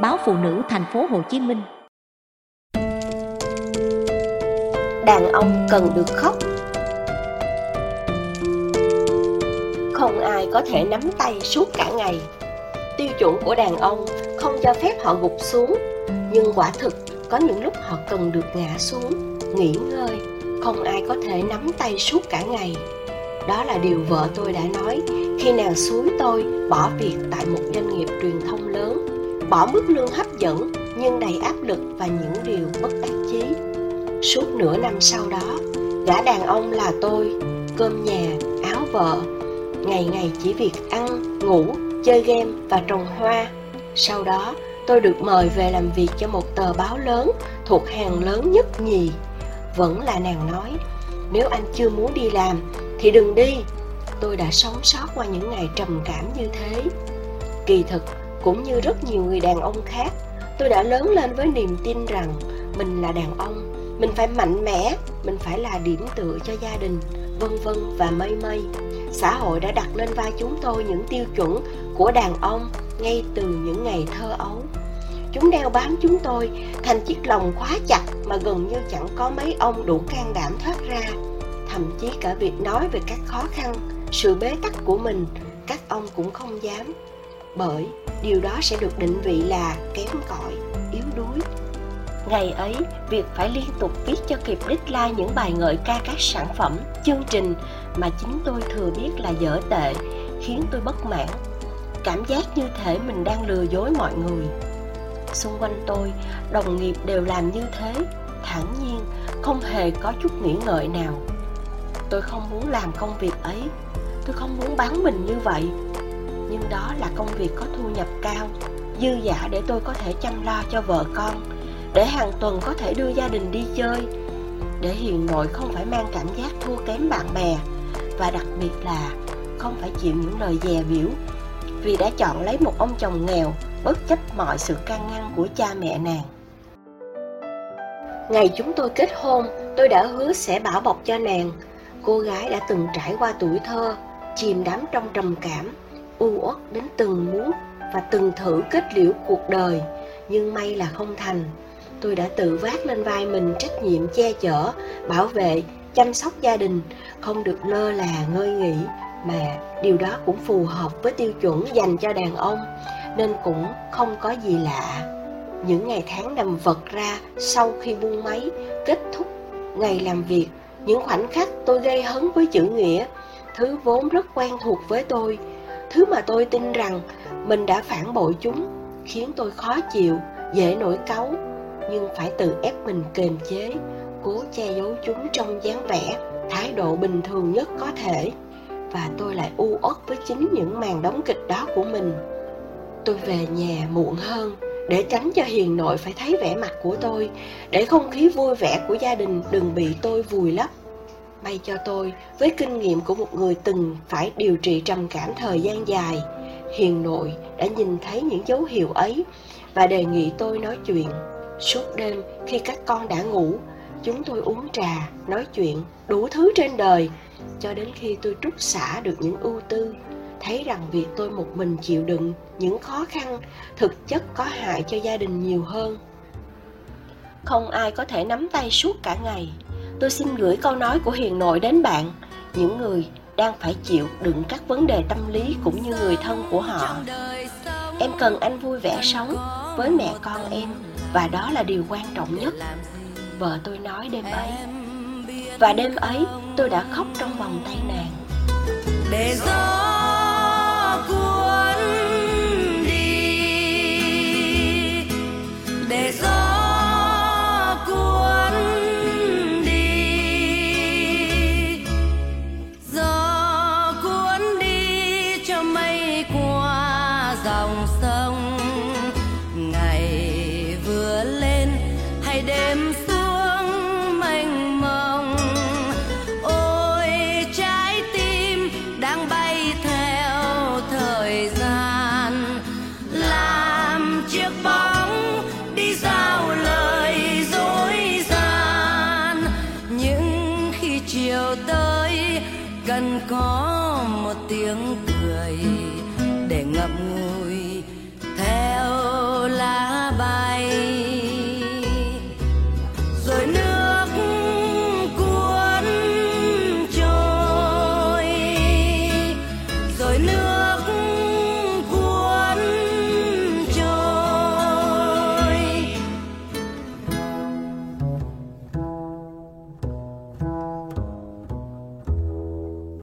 báo Phụ nữ thành phố Hồ Chí Minh. Đàn ông cần được khóc. Không ai có thể nắm tay suốt cả ngày. Tiêu chuẩn của đàn ông không cho phép họ gục xuống, nhưng quả thực có những lúc họ cần được ngã xuống, nghỉ ngơi. Không ai có thể nắm tay suốt cả ngày. Đó là điều vợ tôi đã nói khi nàng suối tôi bỏ việc tại một doanh nghiệp truyền thông lớn bỏ mức lương hấp dẫn, nhưng đầy áp lực và những điều bất đắc chí. Suốt nửa năm sau đó, gã đàn ông là tôi, cơm nhà, áo vợ. Ngày ngày chỉ việc ăn, ngủ, chơi game và trồng hoa. Sau đó, tôi được mời về làm việc cho một tờ báo lớn thuộc hàng lớn nhất nhì. Vẫn là nàng nói, nếu anh chưa muốn đi làm, thì đừng đi. Tôi đã sống sót qua những ngày trầm cảm như thế. Kỳ thực cũng như rất nhiều người đàn ông khác. Tôi đã lớn lên với niềm tin rằng mình là đàn ông, mình phải mạnh mẽ, mình phải là điểm tựa cho gia đình, vân vân và mây mây. Xã hội đã đặt lên vai chúng tôi những tiêu chuẩn của đàn ông ngay từ những ngày thơ ấu. Chúng đeo bám chúng tôi thành chiếc lồng khóa chặt mà gần như chẳng có mấy ông đủ can đảm thoát ra. Thậm chí cả việc nói về các khó khăn, sự bế tắc của mình, các ông cũng không dám bởi điều đó sẽ được định vị là kém cỏi, yếu đuối. Ngày ấy, việc phải liên tục viết cho kịp deadline những bài ngợi ca các sản phẩm, chương trình mà chính tôi thừa biết là dở tệ, khiến tôi bất mãn. Cảm giác như thể mình đang lừa dối mọi người. Xung quanh tôi, đồng nghiệp đều làm như thế. Thản nhiên, không hề có chút nghĩ ngợi nào. Tôi không muốn làm công việc ấy. Tôi không muốn bán mình như vậy nhưng đó là công việc có thu nhập cao, dư giả để tôi có thể chăm lo cho vợ con, để hàng tuần có thể đưa gia đình đi chơi, để hiền nội không phải mang cảm giác thua kém bạn bè, và đặc biệt là không phải chịu những lời dè biểu vì đã chọn lấy một ông chồng nghèo, bất chấp mọi sự can ngăn của cha mẹ nàng. Ngày chúng tôi kết hôn, tôi đã hứa sẽ bảo bọc cho nàng. Cô gái đã từng trải qua tuổi thơ, chìm đắm trong trầm cảm u uất đến từng muốn và từng thử kết liễu cuộc đời, nhưng may là không thành. Tôi đã tự vác lên vai mình trách nhiệm che chở, bảo vệ, chăm sóc gia đình, không được lơ là ngơi nghỉ, mà điều đó cũng phù hợp với tiêu chuẩn dành cho đàn ông, nên cũng không có gì lạ. Những ngày tháng nằm vật ra sau khi buông máy, kết thúc ngày làm việc, những khoảnh khắc tôi gây hấn với chữ nghĩa, thứ vốn rất quen thuộc với tôi thứ mà tôi tin rằng mình đã phản bội chúng khiến tôi khó chịu, dễ nổi cáu. Nhưng phải tự ép mình kềm chế, cố che giấu chúng trong dáng vẻ, thái độ bình thường nhất có thể. Và tôi lại u uất với chính những màn đóng kịch đó của mình. Tôi về nhà muộn hơn, để tránh cho hiền nội phải thấy vẻ mặt của tôi, để không khí vui vẻ của gia đình đừng bị tôi vùi lấp may cho tôi, với kinh nghiệm của một người từng phải điều trị trầm cảm thời gian dài, hiền nội đã nhìn thấy những dấu hiệu ấy và đề nghị tôi nói chuyện. Suốt đêm, khi các con đã ngủ, chúng tôi uống trà, nói chuyện, đủ thứ trên đời, cho đến khi tôi trút xả được những ưu tư, thấy rằng việc tôi một mình chịu đựng những khó khăn thực chất có hại cho gia đình nhiều hơn. Không ai có thể nắm tay suốt cả ngày tôi xin gửi câu nói của hiền nội đến bạn. Những người đang phải chịu đựng các vấn đề tâm lý cũng như người thân của họ. Em cần anh vui vẻ sống với mẹ con em, và đó là điều quan trọng nhất. Vợ tôi nói đêm ấy. Và đêm ấy tôi đã khóc trong vòng tay nàng. Để gió đêm ôi, trái tim đang bay theo thời gian. Làm chiếc bóng đi giao lời dối gian. Những khi chiều tới cần có một tiếng cười để ngậm ngùi.